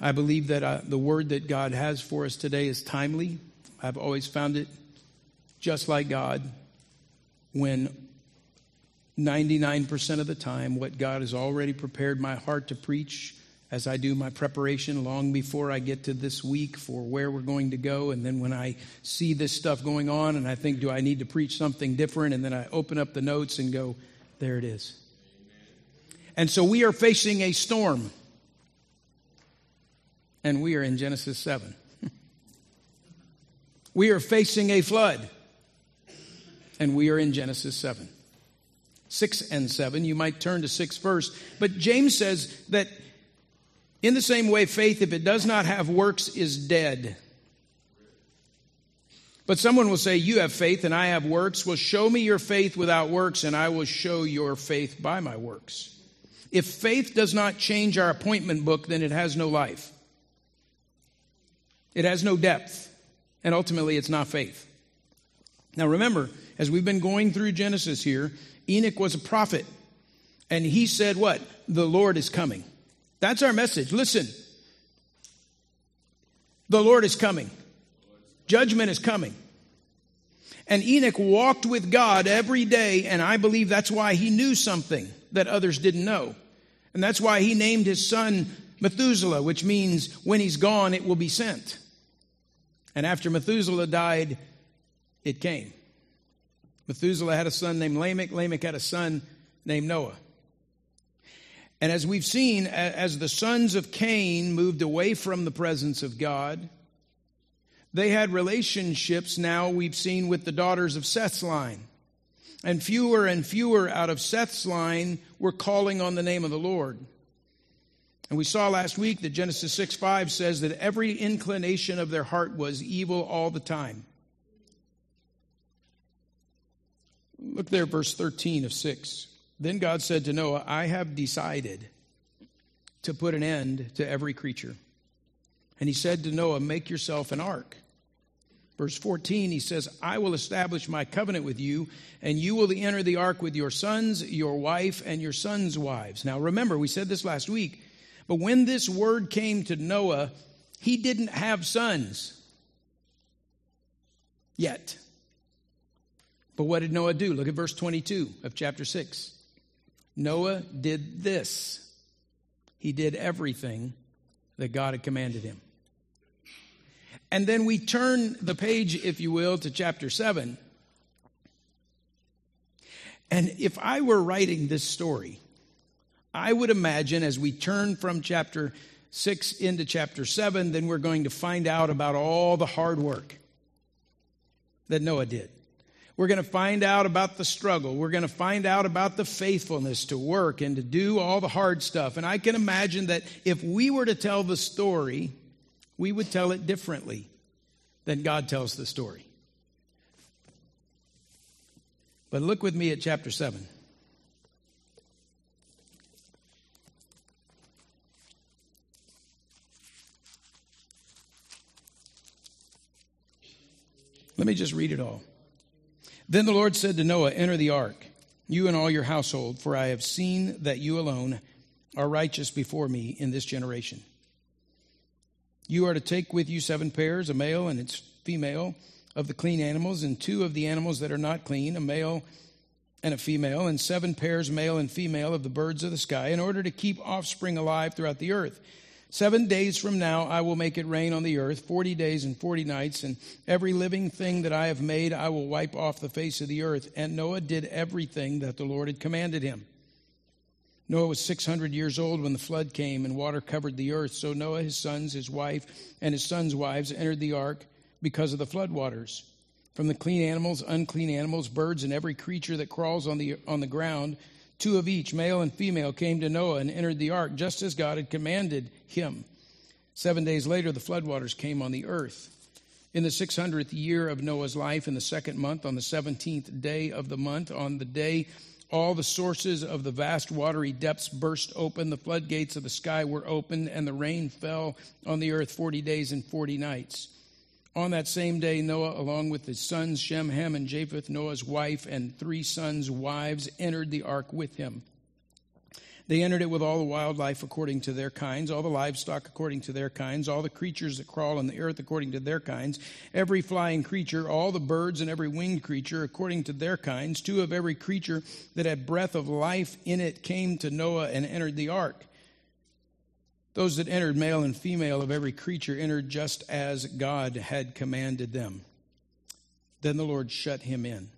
I believe that uh, the word that God has for us today is timely. I've always found it just like God when 99% of the time what God has already prepared my heart to preach as I do my preparation long before I get to this week for where we're going to go. And then when I see this stuff going on and I think, do I need to preach something different? And then I open up the notes and go, there it is. And so we are facing a storm. And we are in Genesis 7. we are facing a flood. And we are in Genesis 7. 6 and 7. You might turn to 6 first. But James says that in the same way, faith, if it does not have works, is dead. But someone will say, You have faith and I have works. Well, show me your faith without works, and I will show your faith by my works. If faith does not change our appointment book, then it has no life. It has no depth, and ultimately, it's not faith. Now, remember, as we've been going through Genesis here, Enoch was a prophet, and he said, What? The Lord is coming. That's our message. Listen, the Lord is coming, judgment is coming. And Enoch walked with God every day, and I believe that's why he knew something that others didn't know. And that's why he named his son Methuselah, which means when he's gone, it will be sent. And after Methuselah died, it came. Methuselah had a son named Lamech. Lamech had a son named Noah. And as we've seen, as the sons of Cain moved away from the presence of God, they had relationships now we've seen with the daughters of Seth's line. And fewer and fewer out of Seth's line were calling on the name of the Lord. And we saw last week that Genesis 6 5 says that every inclination of their heart was evil all the time. Look there, verse 13 of 6. Then God said to Noah, I have decided to put an end to every creature. And he said to Noah, Make yourself an ark. Verse 14, he says, I will establish my covenant with you, and you will enter the ark with your sons, your wife, and your sons' wives. Now remember, we said this last week, but when this word came to Noah, he didn't have sons yet. But what did Noah do? Look at verse 22 of chapter 6. Noah did this he did everything that God had commanded him. And then we turn the page, if you will, to chapter 7. And if I were writing this story, I would imagine as we turn from chapter 6 into chapter 7, then we're going to find out about all the hard work that Noah did. We're going to find out about the struggle. We're going to find out about the faithfulness to work and to do all the hard stuff. And I can imagine that if we were to tell the story, we would tell it differently than God tells the story. But look with me at chapter 7. Let me just read it all. Then the Lord said to Noah, Enter the ark, you and all your household, for I have seen that you alone are righteous before me in this generation. You are to take with you seven pairs, a male and its female, of the clean animals, and two of the animals that are not clean, a male and a female, and seven pairs, male and female, of the birds of the sky, in order to keep offspring alive throughout the earth. Seven days from now, I will make it rain on the earth, 40 days and 40 nights, and every living thing that I have made I will wipe off the face of the earth. And Noah did everything that the Lord had commanded him. Noah was 600 years old when the flood came, and water covered the earth. So Noah, his sons, his wife, and his sons' wives entered the ark because of the flood waters. From the clean animals, unclean animals, birds, and every creature that crawls on the, on the ground, Two of each, male and female, came to Noah and entered the ark, just as God had commanded him. Seven days later, the floodwaters came on the earth. In the 600th year of Noah's life, in the second month, on the 17th day of the month, on the day all the sources of the vast watery depths burst open, the floodgates of the sky were opened, and the rain fell on the earth 40 days and 40 nights. On that same day, Noah, along with his sons Shem, Ham, and Japheth, Noah's wife, and three sons' wives, entered the ark with him. They entered it with all the wildlife according to their kinds, all the livestock according to their kinds, all the creatures that crawl on the earth according to their kinds, every flying creature, all the birds and every winged creature according to their kinds. Two of every creature that had breath of life in it came to Noah and entered the ark. Those that entered, male and female of every creature, entered just as God had commanded them. Then the Lord shut him in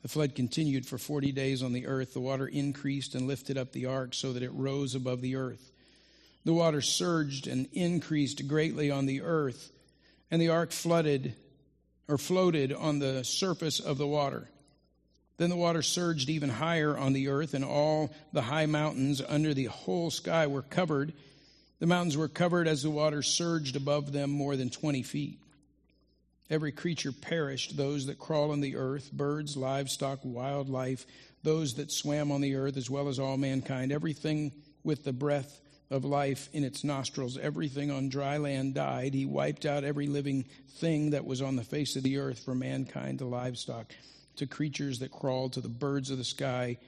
the flood continued for 40 days on the earth. The water increased and lifted up the ark so that it rose above the earth. The water surged and increased greatly on the earth, and the ark flooded or floated on the surface of the water. Then the water surged even higher on the earth, and all the high mountains under the whole sky were covered. The mountains were covered as the water surged above them more than 20 feet. Every creature perished those that crawl on the earth, birds, livestock, wildlife, those that swam on the earth, as well as all mankind. Everything with the breath of life in its nostrils, everything on dry land died. He wiped out every living thing that was on the face of the earth, from mankind to livestock, to creatures that crawled, to the birds of the sky,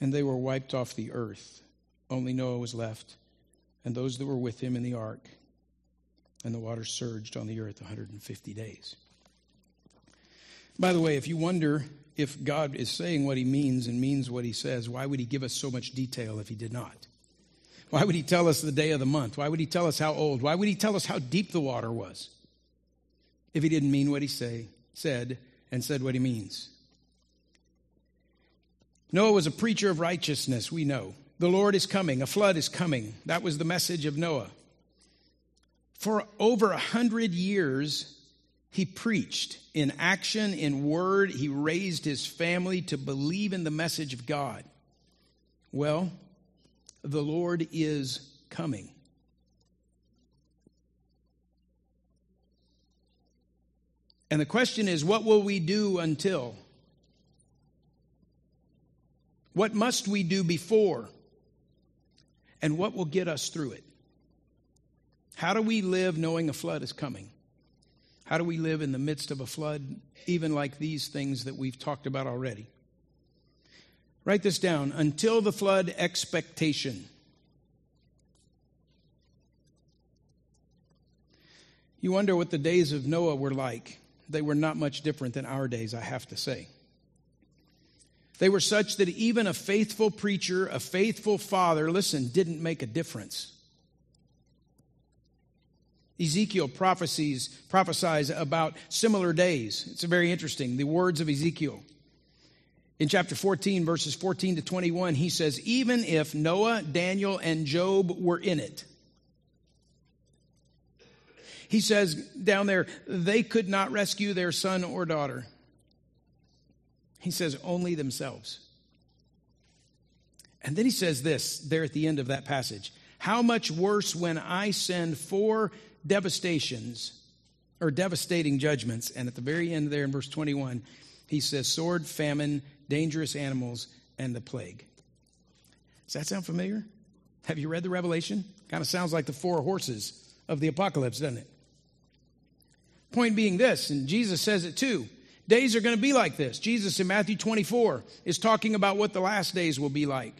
and they were wiped off the earth. Only Noah was left, and those that were with him in the ark and the water surged on the earth 150 days. By the way, if you wonder if God is saying what he means and means what he says, why would he give us so much detail if he did not? Why would he tell us the day of the month? Why would he tell us how old? Why would he tell us how deep the water was if he didn't mean what he say, said and said what he means? Noah was a preacher of righteousness, we know. The Lord is coming, a flood is coming. That was the message of Noah. For over a hundred years, he preached in action, in word. He raised his family to believe in the message of God. Well, the Lord is coming. And the question is, what will we do until? What must we do before? And what will get us through it? How do we live knowing a flood is coming? How do we live in the midst of a flood, even like these things that we've talked about already? Write this down until the flood expectation. You wonder what the days of Noah were like. They were not much different than our days, I have to say. They were such that even a faithful preacher, a faithful father, listen, didn't make a difference. Ezekiel prophecies prophesies about similar days. It's very interesting. The words of Ezekiel. In chapter 14, verses 14 to 21, he says, Even if Noah, Daniel, and Job were in it, he says down there, they could not rescue their son or daughter. He says, only themselves. And then he says this there at the end of that passage How much worse when I send four devastations or devastating judgments. And at the very end there in verse 21, he says, sword, famine, dangerous animals, and the plague. Does that sound familiar? Have you read the Revelation? Kind of sounds like the four horses of the apocalypse, doesn't it? Point being this, and Jesus says it too. Days are going to be like this. Jesus in Matthew 24 is talking about what the last days will be like.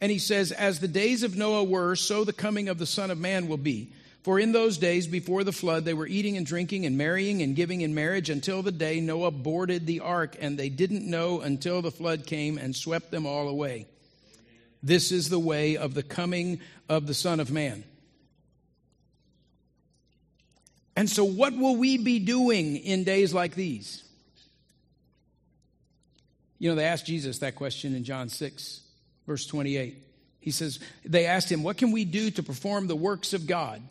And he says, As the days of Noah were, so the coming of the Son of Man will be. For in those days before the flood, they were eating and drinking and marrying and giving in marriage until the day Noah boarded the ark, and they didn't know until the flood came and swept them all away. This is the way of the coming of the Son of Man. And so, what will we be doing in days like these? You know, they asked Jesus that question in John 6, verse 28. He says, They asked him, What can we do to perform the works of God?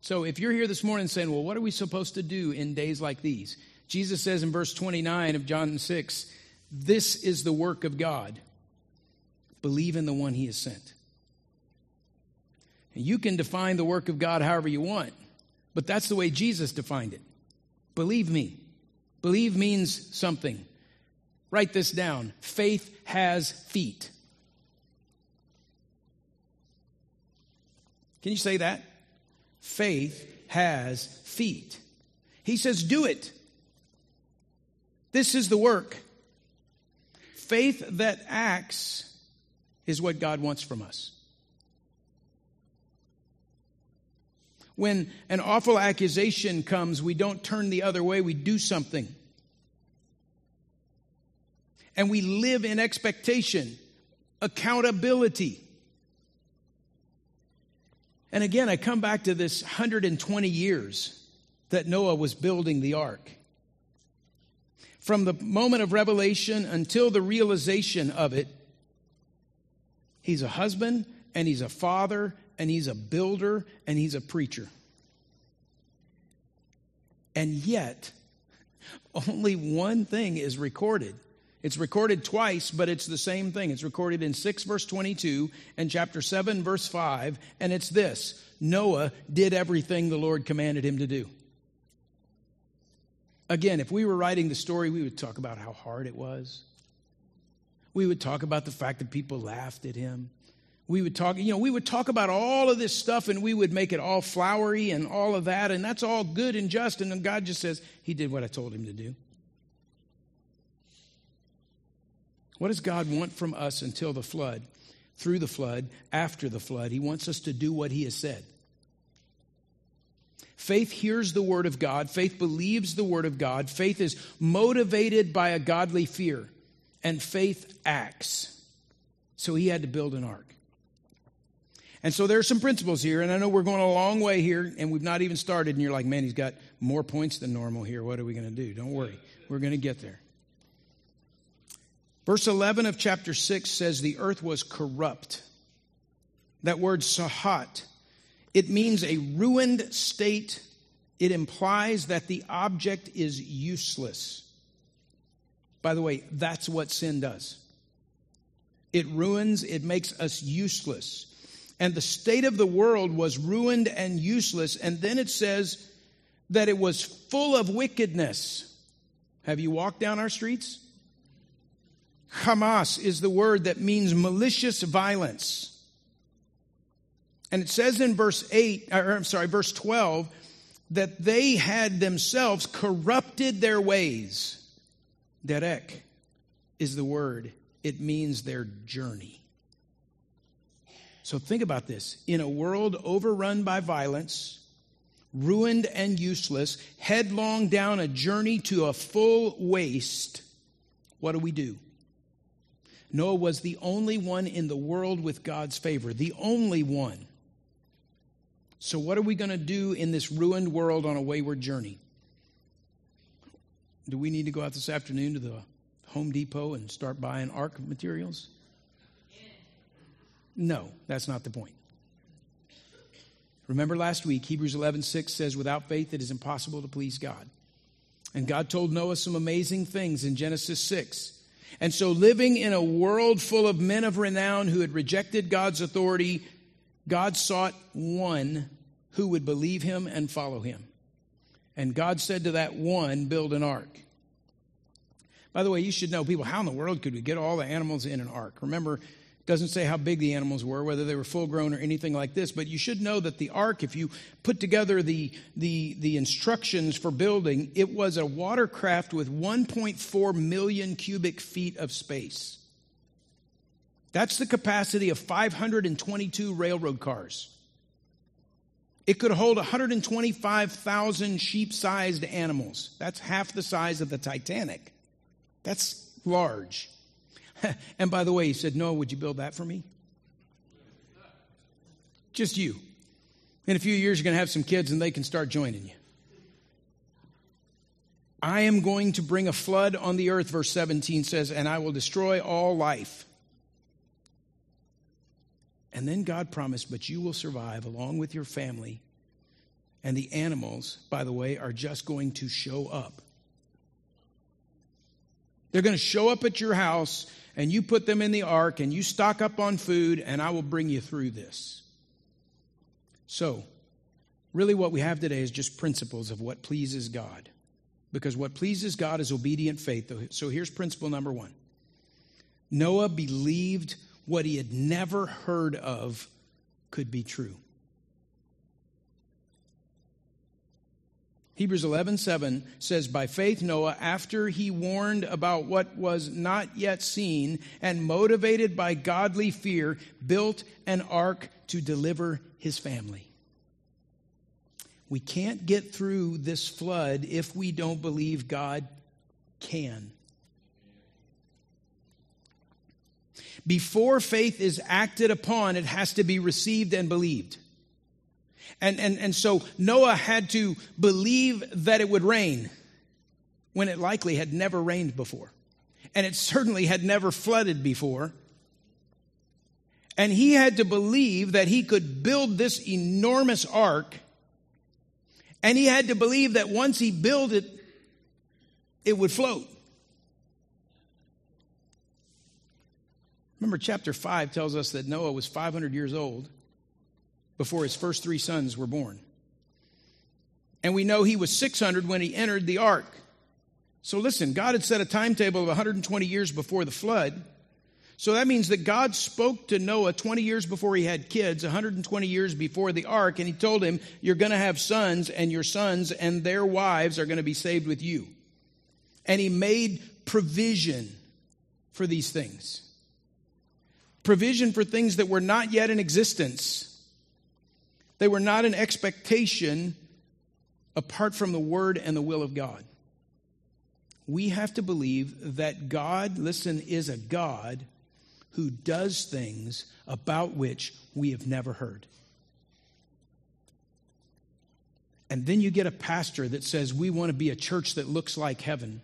So if you're here this morning saying, well, what are we supposed to do in days like these? Jesus says in verse 29 of John 6, this is the work of God. Believe in the one he has sent. And you can define the work of God however you want, but that's the way Jesus defined it. Believe me. Believe means something. Write this down. Faith has feet. Can you say that? faith has feet. He says, Do it. This is the work. Faith that acts is what God wants from us. When an awful accusation comes, we don't turn the other way, we do something. And we live in expectation, accountability. And again, I come back to this 120 years that Noah was building the ark. From the moment of revelation until the realization of it, he's a husband and he's a father and he's a builder and he's a preacher. And yet, only one thing is recorded it's recorded twice, but it's the same thing. It's recorded in 6 verse 22 and chapter 7 verse 5, and it's this Noah did everything the Lord commanded him to do. Again, if we were writing the story, we would talk about how hard it was. We would talk about the fact that people laughed at him. We would talk, you know, we would talk about all of this stuff and we would make it all flowery and all of that, and that's all good and just. And then God just says, He did what I told him to do. What does God want from us until the flood? Through the flood, after the flood, He wants us to do what He has said. Faith hears the word of God. Faith believes the word of God. Faith is motivated by a godly fear. And faith acts. So he had to build an ark. And so there are some principles here, and I know we're going a long way here, and we've not even started, and you're like, man, he's got more points than normal here. What are we going to do? Don't worry. We're going to get there. Verse 11 of chapter 6 says the earth was corrupt. That word sahat, it means a ruined state. It implies that the object is useless. By the way, that's what sin does. It ruins, it makes us useless. And the state of the world was ruined and useless. And then it says that it was full of wickedness. Have you walked down our streets? Hamas is the word that means malicious violence. And it says in verse 8, or I'm sorry, verse 12, that they had themselves corrupted their ways. Derek is the word, it means their journey. So think about this. In a world overrun by violence, ruined and useless, headlong down a journey to a full waste, what do we do? Noah was the only one in the world with God's favor, the only one. So, what are we going to do in this ruined world on a wayward journey? Do we need to go out this afternoon to the Home Depot and start buying ark materials? No, that's not the point. Remember last week, Hebrews 11:6 says without faith it is impossible to please God. And God told Noah some amazing things in Genesis 6. And so, living in a world full of men of renown who had rejected God's authority, God sought one who would believe him and follow him. And God said to that one, Build an ark. By the way, you should know, people, how in the world could we get all the animals in an ark? Remember, doesn't say how big the animals were, whether they were full grown or anything like this, but you should know that the ark, if you put together the, the, the instructions for building, it was a watercraft with 1.4 million cubic feet of space. That's the capacity of 522 railroad cars. It could hold 125,000 sheep sized animals. That's half the size of the Titanic. That's large. and by the way, he said, Noah, would you build that for me? Just you. In a few years, you're going to have some kids and they can start joining you. I am going to bring a flood on the earth, verse 17 says, and I will destroy all life. And then God promised, but you will survive along with your family. And the animals, by the way, are just going to show up. They're going to show up at your house and you put them in the ark and you stock up on food, and I will bring you through this. So, really, what we have today is just principles of what pleases God. Because what pleases God is obedient faith. So, here's principle number one Noah believed what he had never heard of could be true. Hebrews 11, 7 says, By faith, Noah, after he warned about what was not yet seen and motivated by godly fear, built an ark to deliver his family. We can't get through this flood if we don't believe God can. Before faith is acted upon, it has to be received and believed. And, and, and so Noah had to believe that it would rain when it likely had never rained before. And it certainly had never flooded before. And he had to believe that he could build this enormous ark. And he had to believe that once he built it, it would float. Remember, chapter 5 tells us that Noah was 500 years old before his first three sons were born. And we know he was 600 when he entered the ark. So listen, God had set a timetable of 120 years before the flood. So that means that God spoke to Noah 20 years before he had kids, 120 years before the ark, and he told him, You're going to have sons, and your sons and their wives are going to be saved with you. And he made provision for these things provision for things that were not yet in existence. They were not an expectation apart from the word and the will of God. We have to believe that God, listen, is a God who does things about which we have never heard. And then you get a pastor that says, We want to be a church that looks like heaven.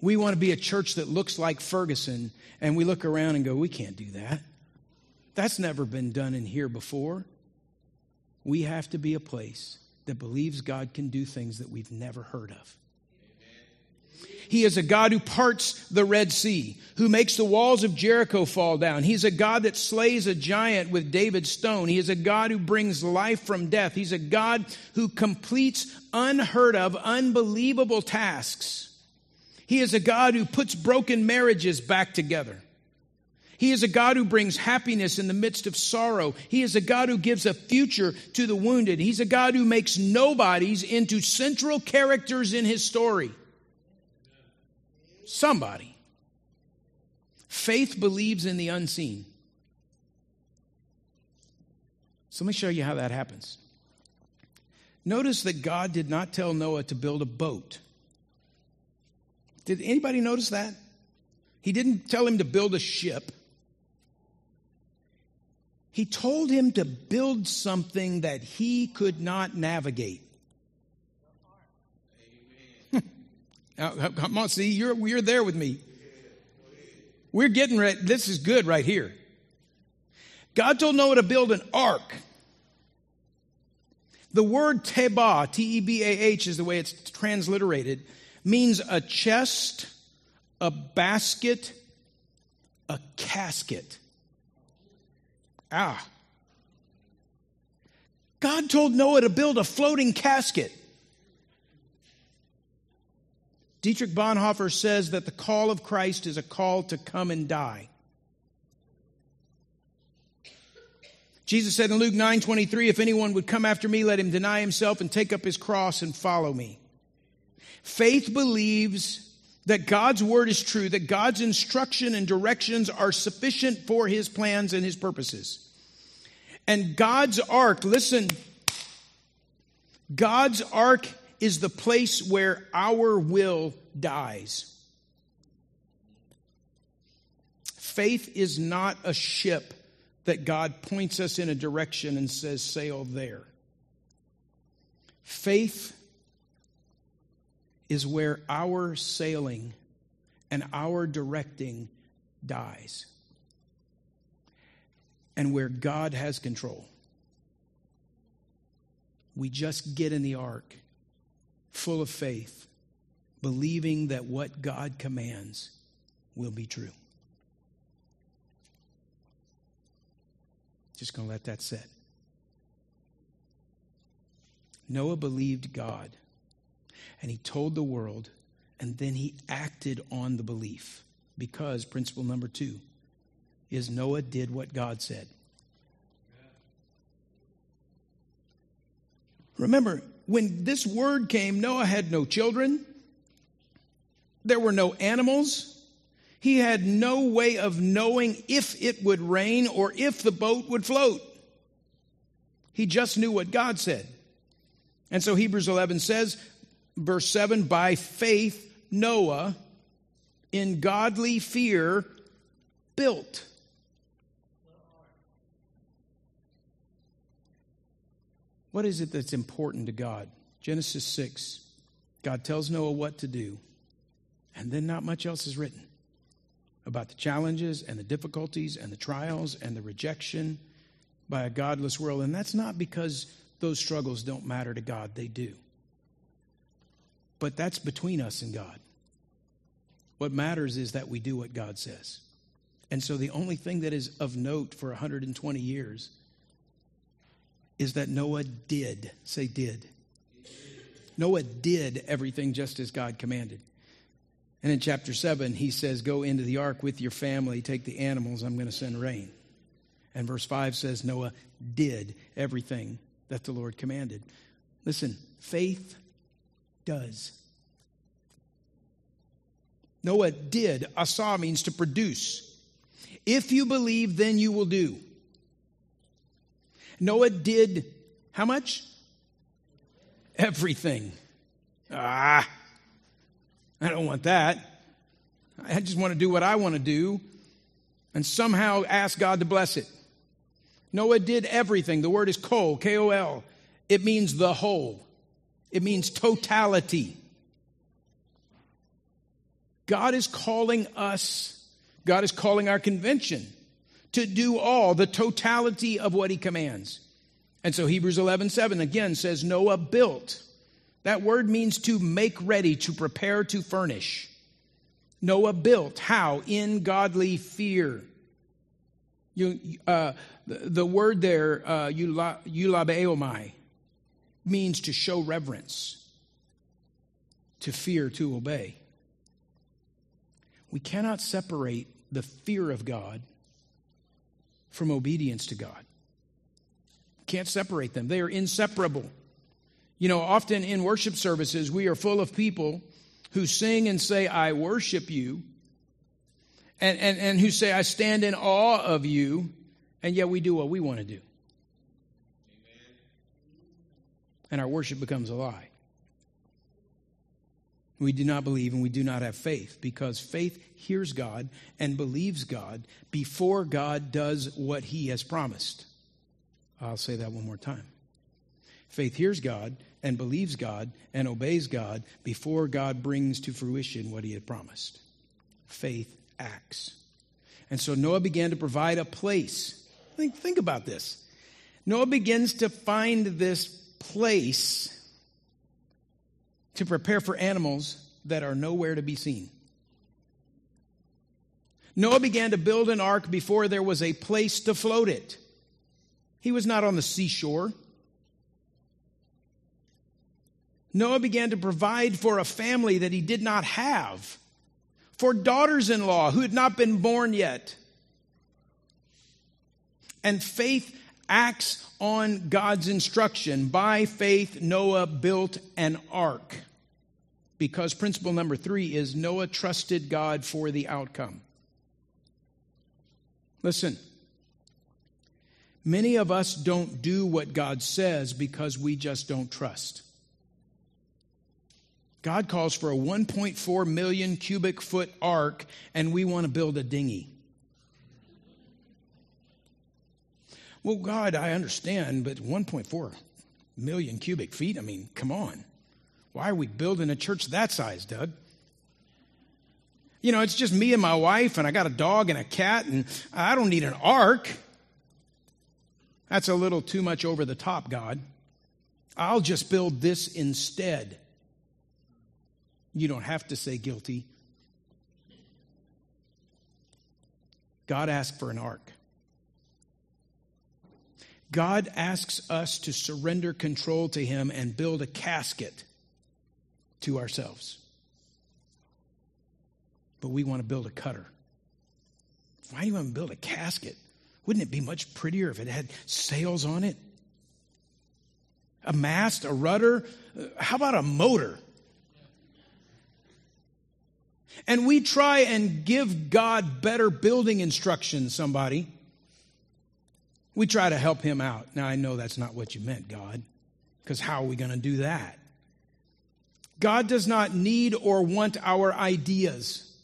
We want to be a church that looks like Ferguson. And we look around and go, We can't do that. That's never been done in here before. We have to be a place that believes God can do things that we've never heard of. He is a God who parts the Red Sea, who makes the walls of Jericho fall down. He's a God that slays a giant with David's stone. He is a God who brings life from death. He's a God who completes unheard of, unbelievable tasks. He is a God who puts broken marriages back together. He is a God who brings happiness in the midst of sorrow. He is a God who gives a future to the wounded. He's a God who makes nobodies into central characters in his story. Somebody. Faith believes in the unseen. So let me show you how that happens. Notice that God did not tell Noah to build a boat. Did anybody notice that? He didn't tell him to build a ship. He told him to build something that he could not navigate. come on, see, you're, you're there with me. We're getting ready. This is good right here. God told Noah to build an ark. The word tebah, T E B A H is the way it's transliterated, means a chest, a basket, a casket. Ah. God told Noah to build a floating casket. Dietrich Bonhoeffer says that the call of Christ is a call to come and die. Jesus said in Luke 9 23, if anyone would come after me, let him deny himself and take up his cross and follow me. Faith believes that God's word is true, that God's instruction and directions are sufficient for his plans and his purposes. And God's ark, listen, God's ark is the place where our will dies. Faith is not a ship that God points us in a direction and says, sail there. Faith is where our sailing and our directing dies, and where God has control. We just get in the ark full of faith, believing that what God commands will be true. Just going to let that sit. Noah believed God and he told the world, and then he acted on the belief. Because, principle number two, is Noah did what God said. Remember, when this word came, Noah had no children, there were no animals. He had no way of knowing if it would rain or if the boat would float. He just knew what God said. And so Hebrews 11 says, verse 7 by faith, Noah, in godly fear, built. What is it that's important to God? Genesis 6. God tells Noah what to do, and then not much else is written about the challenges and the difficulties and the trials and the rejection by a godless world. And that's not because those struggles don't matter to God, they do. But that's between us and God. What matters is that we do what God says. And so the only thing that is of note for 120 years is that Noah did, say, did. Noah did everything just as God commanded. And in chapter 7, he says, Go into the ark with your family, take the animals, I'm going to send rain. And verse 5 says, Noah did everything that the Lord commanded. Listen, faith does. Noah did. Asa means to produce. If you believe, then you will do. Noah did how much? Everything. Ah, I don't want that. I just want to do what I want to do and somehow ask God to bless it. Noah did everything. The word is kol, K O L. It means the whole, it means totality. God is calling us, God is calling our convention to do all, the totality of what he commands. And so Hebrews 11, 7 again says, Noah built. That word means to make ready, to prepare, to furnish. Noah built. How? In godly fear. You, uh, the, the, word there, uh, eulabeomai, means to show reverence, to fear, to obey. We cannot separate the fear of God from obedience to God. Can't separate them, they are inseparable. You know, often in worship services, we are full of people who sing and say, I worship you, and, and, and who say, I stand in awe of you, and yet we do what we want to do. Amen. And our worship becomes a lie. We do not believe and we do not have faith because faith hears God and believes God before God does what he has promised. I'll say that one more time. Faith hears God and believes God and obeys God before God brings to fruition what he had promised. Faith acts. And so Noah began to provide a place. Think, think about this. Noah begins to find this place to prepare for animals that are nowhere to be seen. Noah began to build an ark before there was a place to float it. He was not on the seashore. Noah began to provide for a family that he did not have, for daughters in law who had not been born yet. And faith acts on God's instruction. By faith, Noah built an ark. Because principle number three is Noah trusted God for the outcome. Listen, many of us don't do what God says because we just don't trust. God calls for a 1.4 million cubic foot ark, and we want to build a dinghy. Well, God, I understand, but 1.4 million cubic feet, I mean, come on. Why are we building a church that size, Doug? You know, it's just me and my wife, and I got a dog and a cat, and I don't need an ark. That's a little too much over the top, God. I'll just build this instead. You don't have to say guilty. God asked for an ark. God asks us to surrender control to Him and build a casket to ourselves. But we want to build a cutter. Why do you want to build a casket? Wouldn't it be much prettier if it had sails on it? A, mast, a rudder. Uh, how about a motor? And we try and give God better building instructions, somebody. We try to help him out. Now, I know that's not what you meant, God, because how are we going to do that? God does not need or want our ideas,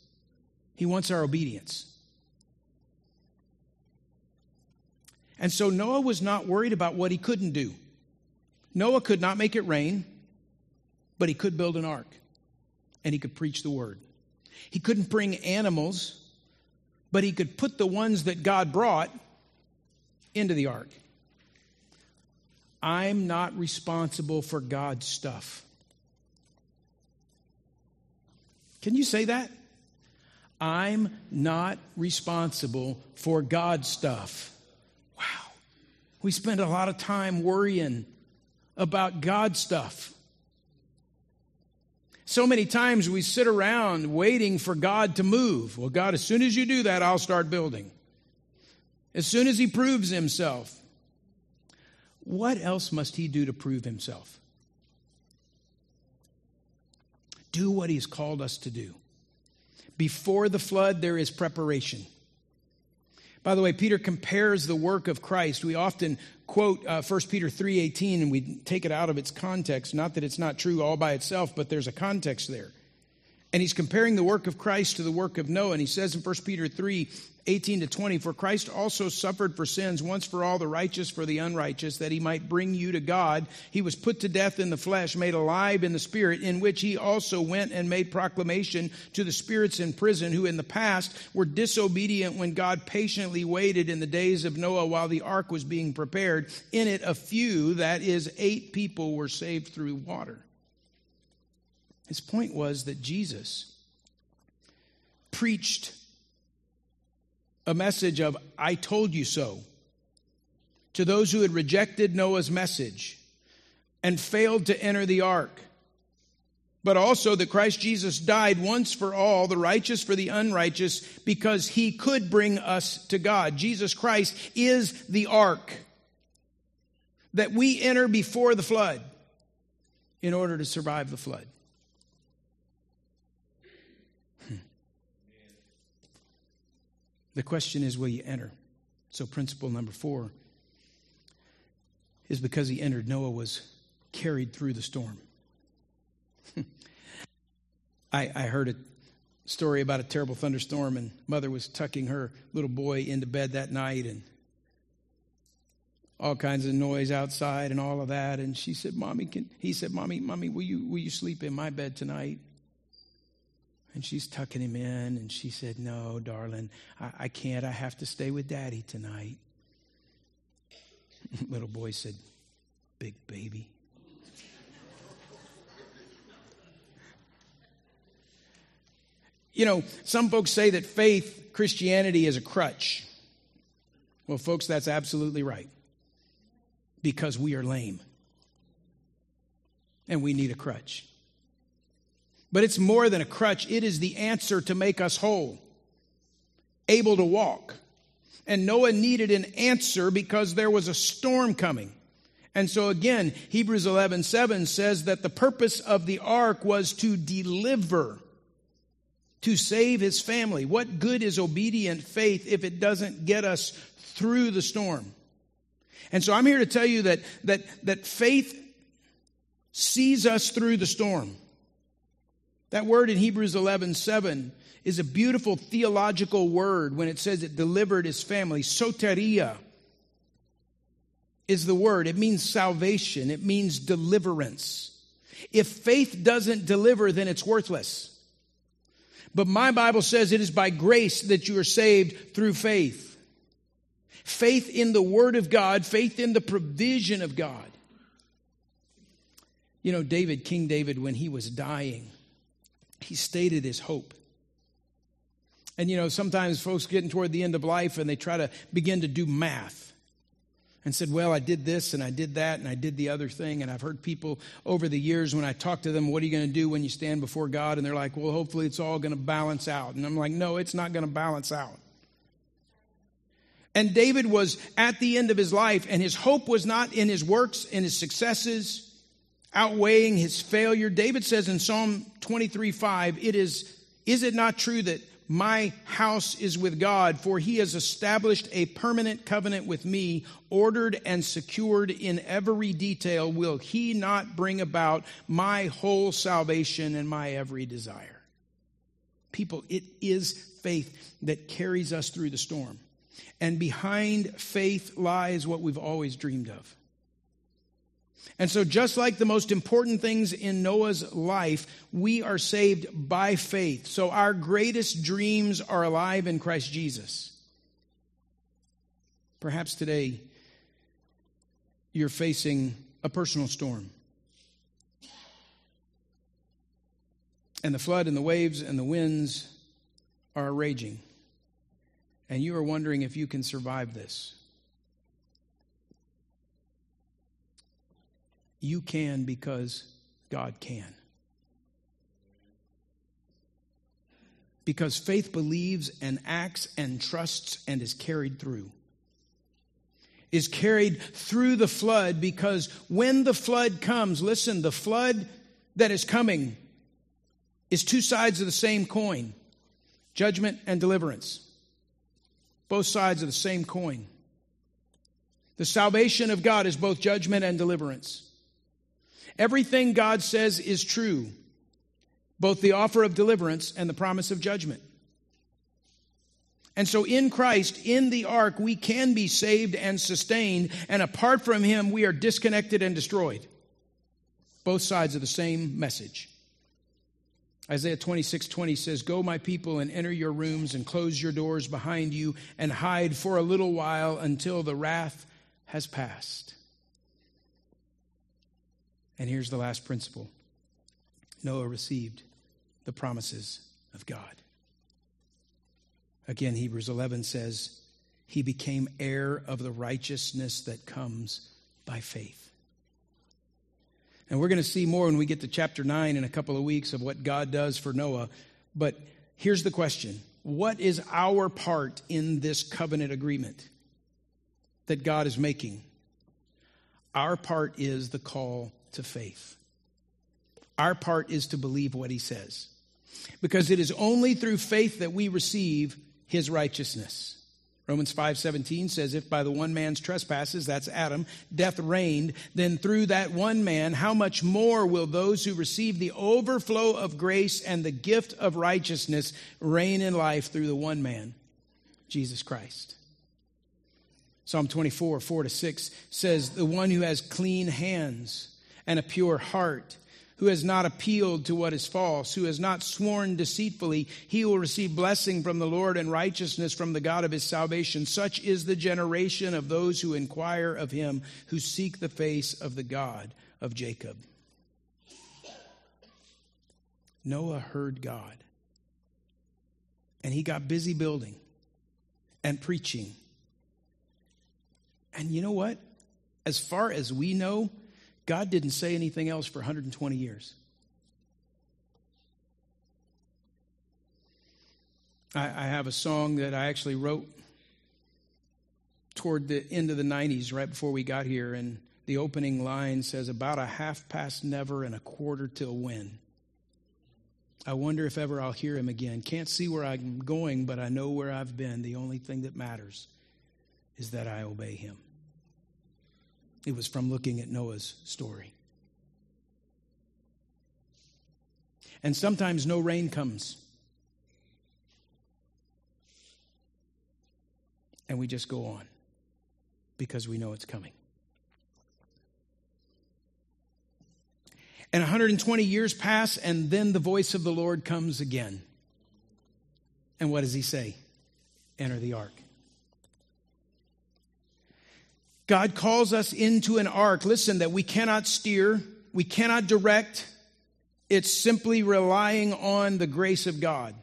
He wants our obedience. And so Noah was not worried about what he couldn't do. Noah could not make it rain, but he could build an ark and he could preach the word. He couldn't bring animals, but he could put the ones that God brought into the ark. I'm not responsible for God's stuff. Can you say that? I'm not responsible for God's stuff. Wow. We spend a lot of time worrying about God stuff. So many times we sit around waiting for God to move. Well, God, as soon as you do that, I'll start building. As soon as He proves Himself. What else must He do to prove Himself? Do what He's called us to do. Before the flood, there is preparation. By the way, Peter compares the work of Christ. We often quote uh, 1 Peter 3:18 and we take it out of its context, not that it's not true all by itself, but there's a context there. And he's comparing the work of Christ to the work of Noah. And he says in 1 Peter 3 18 to 20, For Christ also suffered for sins once for all, the righteous for the unrighteous, that he might bring you to God. He was put to death in the flesh, made alive in the spirit, in which he also went and made proclamation to the spirits in prison, who in the past were disobedient when God patiently waited in the days of Noah while the ark was being prepared. In it, a few, that is, eight people, were saved through water. His point was that Jesus preached a message of, I told you so, to those who had rejected Noah's message and failed to enter the ark. But also that Christ Jesus died once for all, the righteous for the unrighteous, because he could bring us to God. Jesus Christ is the ark that we enter before the flood in order to survive the flood. The question is, will you enter? So, principle number four is because he entered, Noah was carried through the storm. I, I heard a story about a terrible thunderstorm, and mother was tucking her little boy into bed that night, and all kinds of noise outside and all of that. And she said, "Mommy, can?" He said, "Mommy, mommy, will you will you sleep in my bed tonight?" And she's tucking him in, and she said, No, darling, I, I can't. I have to stay with daddy tonight. Little boy said, Big baby. you know, some folks say that faith, Christianity, is a crutch. Well, folks, that's absolutely right. Because we are lame. And we need a crutch. But it's more than a crutch, it is the answer to make us whole, able to walk. And Noah needed an answer because there was a storm coming. And so again, Hebrews 11 7 says that the purpose of the ark was to deliver, to save his family. What good is obedient faith if it doesn't get us through the storm? And so I'm here to tell you that, that, that faith sees us through the storm. That word in Hebrews 11 7 is a beautiful theological word when it says it delivered his family. Soteria is the word. It means salvation, it means deliverance. If faith doesn't deliver, then it's worthless. But my Bible says it is by grace that you are saved through faith. Faith in the Word of God, faith in the provision of God. You know, David, King David, when he was dying, he stated his hope. And you know, sometimes folks getting toward the end of life and they try to begin to do math and said, Well, I did this and I did that and I did the other thing. And I've heard people over the years when I talk to them, What are you going to do when you stand before God? And they're like, Well, hopefully it's all going to balance out. And I'm like, No, it's not going to balance out. And David was at the end of his life, and his hope was not in his works, in his successes, outweighing his failure. David says in Psalm 23 5, it is, is it not true that my house is with God, for he has established a permanent covenant with me, ordered and secured in every detail. Will he not bring about my whole salvation and my every desire? People, it is faith that carries us through the storm. And behind faith lies what we've always dreamed of. And so, just like the most important things in Noah's life, we are saved by faith. So, our greatest dreams are alive in Christ Jesus. Perhaps today you're facing a personal storm. And the flood and the waves and the winds are raging. And you are wondering if you can survive this. You can because God can. Because faith believes and acts and trusts and is carried through. Is carried through the flood because when the flood comes, listen, the flood that is coming is two sides of the same coin judgment and deliverance. Both sides of the same coin. The salvation of God is both judgment and deliverance. Everything God says is true, both the offer of deliverance and the promise of judgment. And so in Christ, in the ark, we can be saved and sustained, and apart from Him, we are disconnected and destroyed. Both sides of the same message. Isaiah 26, 20 says, Go, my people, and enter your rooms and close your doors behind you and hide for a little while until the wrath has passed. And here's the last principle Noah received the promises of God. Again, Hebrews 11 says, He became heir of the righteousness that comes by faith. And we're going to see more when we get to chapter 9 in a couple of weeks of what God does for Noah. But here's the question What is our part in this covenant agreement that God is making? Our part is the call to faith. Our part is to believe what he says. Because it is only through faith that we receive his righteousness. Romans 5:17 says if by the one man's trespasses that's Adam death reigned then through that one man how much more will those who receive the overflow of grace and the gift of righteousness reign in life through the one man Jesus Christ. Psalm 24 4 to 6 says the one who has clean hands and a pure heart, who has not appealed to what is false, who has not sworn deceitfully, he will receive blessing from the Lord and righteousness from the God of his salvation. Such is the generation of those who inquire of him, who seek the face of the God of Jacob. Noah heard God, and he got busy building and preaching. And you know what? As far as we know, God didn't say anything else for 120 years. I, I have a song that I actually wrote toward the end of the 90s, right before we got here, and the opening line says, About a half past never and a quarter till when. I wonder if ever I'll hear him again. Can't see where I'm going, but I know where I've been. The only thing that matters is that I obey him. It was from looking at Noah's story. And sometimes no rain comes. And we just go on because we know it's coming. And 120 years pass, and then the voice of the Lord comes again. And what does he say? Enter the ark. God calls us into an ark, listen, that we cannot steer, we cannot direct. It's simply relying on the grace of God.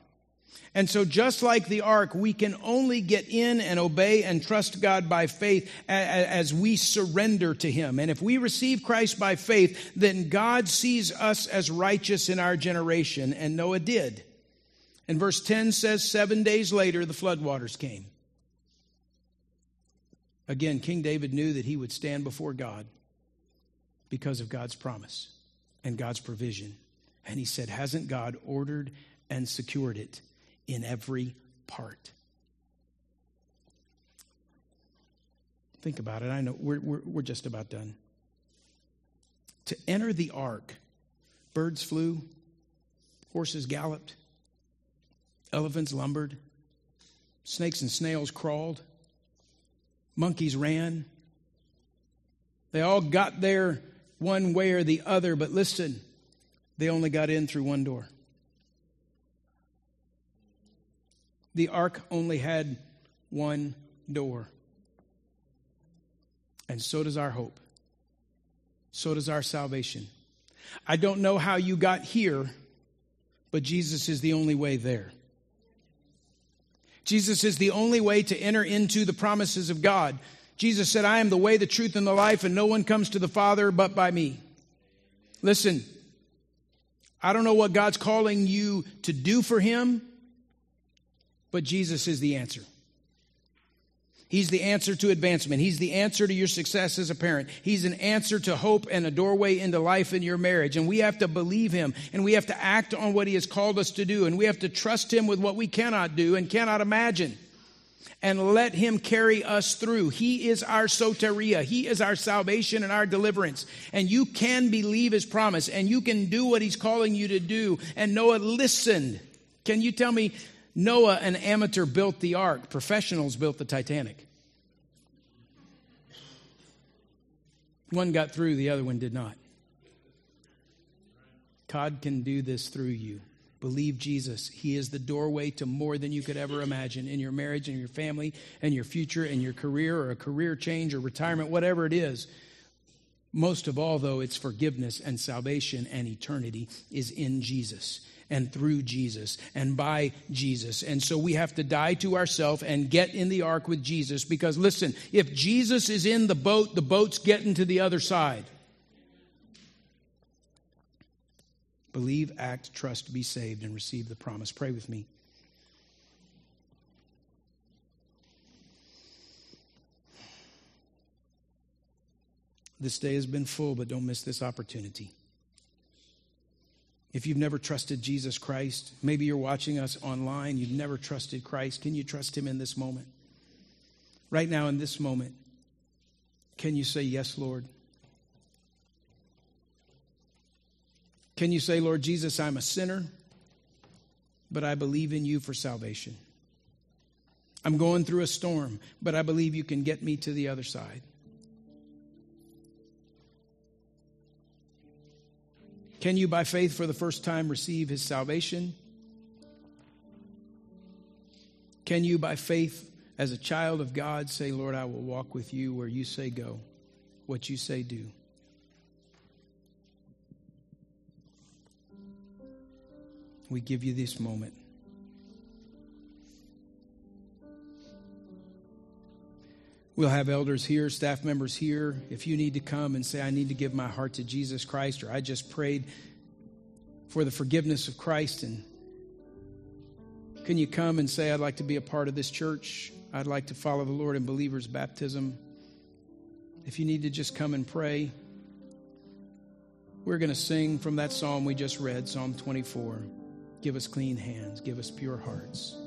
And so, just like the ark, we can only get in and obey and trust God by faith as we surrender to Him. And if we receive Christ by faith, then God sees us as righteous in our generation, and Noah did. And verse 10 says, Seven days later, the floodwaters came. Again, King David knew that he would stand before God because of God's promise and God's provision. And he said, Hasn't God ordered and secured it in every part? Think about it. I know we're, we're, we're just about done. To enter the ark, birds flew, horses galloped, elephants lumbered, snakes and snails crawled, monkeys ran. They all got there one way or the other, but listen, they only got in through one door. The ark only had one door. And so does our hope. So does our salvation. I don't know how you got here, but Jesus is the only way there. Jesus is the only way to enter into the promises of God. Jesus said, I am the way, the truth, and the life, and no one comes to the Father but by me. Listen, I don't know what God's calling you to do for Him, but Jesus is the answer. He's the answer to advancement. He's the answer to your success as a parent. He's an answer to hope and a doorway into life in your marriage. And we have to believe Him and we have to act on what He has called us to do. And we have to trust Him with what we cannot do and cannot imagine. And let Him carry us through. He is our soteria. He is our salvation and our deliverance. And you can believe His promise and you can do what He's calling you to do. And Noah listened. Can you tell me Noah, an amateur, built the ark, professionals built the Titanic. One got through, the other one did not. God can do this through you. Believe Jesus. He is the doorway to more than you could ever imagine in your marriage and your family and your future and your career or a career change or retirement, whatever it is. Most of all, though, it's forgiveness and salvation and eternity is in Jesus and through Jesus and by Jesus. And so we have to die to ourselves and get in the ark with Jesus because listen, if Jesus is in the boat, the boat's getting to the other side. Believe, act, trust, be saved, and receive the promise. Pray with me. This day has been full, but don't miss this opportunity. If you've never trusted Jesus Christ, maybe you're watching us online, you've never trusted Christ, can you trust Him in this moment? Right now, in this moment, can you say, Yes, Lord? Can you say, Lord Jesus, I'm a sinner, but I believe in you for salvation? I'm going through a storm, but I believe you can get me to the other side. Can you, by faith, for the first time, receive his salvation? Can you, by faith, as a child of God, say, Lord, I will walk with you where you say go, what you say do? We give you this moment. We'll have elders here, staff members here. If you need to come and say, I need to give my heart to Jesus Christ, or I just prayed for the forgiveness of Christ, and can you come and say, I'd like to be a part of this church? I'd like to follow the Lord in believer's baptism. If you need to just come and pray, we're going to sing from that psalm we just read, Psalm 24. Give us clean hands, give us pure hearts.